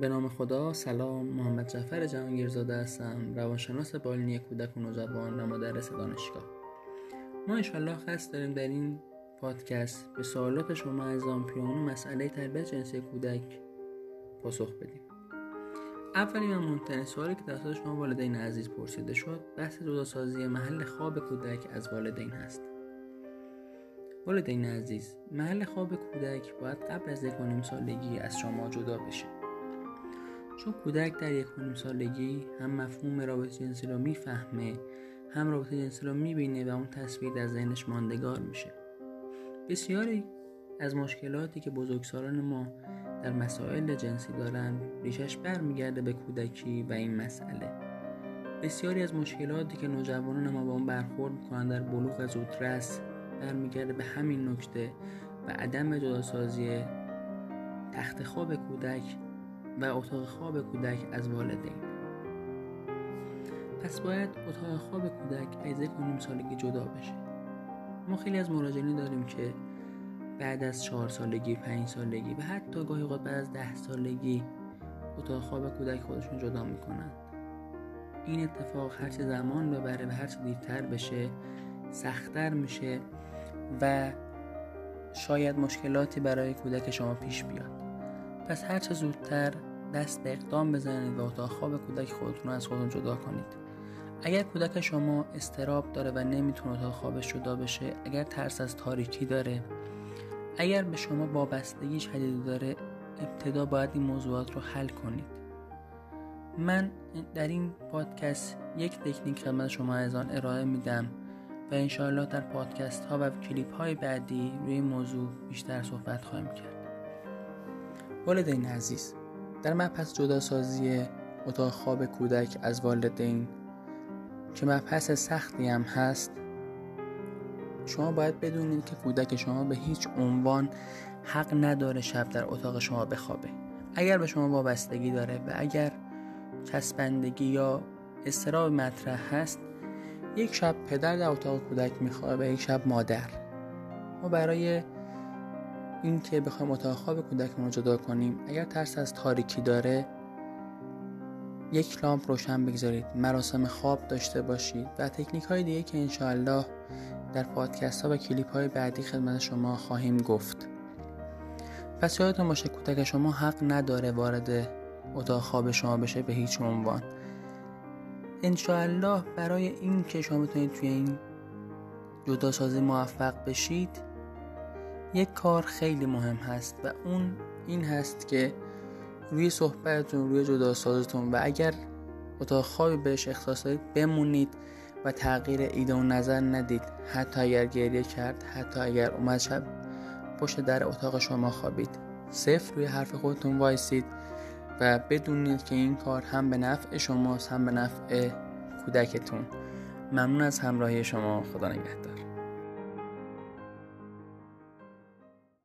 به نام خدا سلام محمد جعفر جهانگیرزاده هستم روانشناس بالینی کودک و نوجوان و مدرس دانشگاه. ما انشالله قصد داریم در این پادکست به سوالات شما از پیانو مسئله تربیت جنسی کودک پاسخ بدیم. اولین و مهمترین سوالی که توسط شما والدین عزیز پرسیده شد بحث جداسازی محل خواب کودک از والدین هست. والدین عزیز محل خواب کودک باید قبل از یک سالگی از شما جدا بشه. چون کودک در یک سالگی هم مفهوم رابطه جنسی رو می‌فهمه هم رابطه جنسی رو می‌بینه و اون تصویر در ذهنش ماندگار میشه. بسیاری از مشکلاتی که بزرگسالان ما در مسائل جنسی دارن ریشش برمیگرده به کودکی و این مسئله. بسیاری از مشکلاتی که نوجوانان ما با اون برخورد می‌کنن در بلوغ زودرس برمیگرده به همین نکته و عدم جداسازی تخت خواب کودک و اتاق خواب کودک از والدین. پس باید اتاق خواب کودک از یک نیم سالگی جدا بشه. ما خیلی از مراجعین داریم که بعد از چهار سالگی پنج سالگی و حتی گاهی اوقات بعد از ده سالگی اتاق خواب کودک خودشون جدا می‌کنن. این اتفاق هرچه زمان ببره و هرچه دیرتر بشه سختتر میشه و شاید مشکلاتی برای کودک شما پیش بیاد. پس هرچه زودتر دست به اقدام بزنید و اتاق خواب کودک خودتون رو از خودتون جدا کنید. اگر کودک شما استراب داره و نمی‌تونه اتاق خوابش جدا بشه اگر ترس از تاریکی داره اگر به شما وابستگی شدیدی داره ابتدا باید این موضوعات رو حل کنید. من در این پادکست یک تکنیک خدمت شما از آن ارائه میدم و انشاءالله در پادکست ها و کلیپ های بعدی روی موضوع بیشتر صحبت خواهیم کرد. والدین عزیز در مبحث جداسازی اتاق خواب کودک از والدین که مبحث سختی هم هست شما باید بدونید که کودک شما به هیچ عنوان حق نداره شب در اتاق شما بخوابه. اگر به شما وابستگی داره و اگر چسبندگی یا استراب مطرح هست یک شب پدر در اتاق کودک میخوابه یک شب مادر. ما برای اینکه بخوایم اتاق خواب کودکمون رو جدا کنیم اگر ترس از تاریکی داره یک لامپ روشن بگذارید مراسم خواب داشته باشید و تکنیک های دیگه که انشاءالله در پادکست ها و کلیپ های بعدی خدمت شما خواهیم گفت. پس یادتون باشه کودک شما حق نداره وارد اتاق خواب شما بشه به هیچ عنوان. انشاءالله برای این که شما بتونید توی این جداسازی موفق بشید یک کار خیلی مهم هست و اون این هست که روی صحبتتون روی جداسازتون و اگر اتاق خوابی بهش اختصاص دارید بمونید و تغییر ایده و نظر ندید. حتی اگر گریه کرد حتی اگر اومد شب پشت در اتاق شما خوابید. صفر روی حرف خودتون وایسید و بدونید که این کار هم به نفع شماست هم به نفع کودکتون. ممنون از همراهی شما. خدا نگهدار.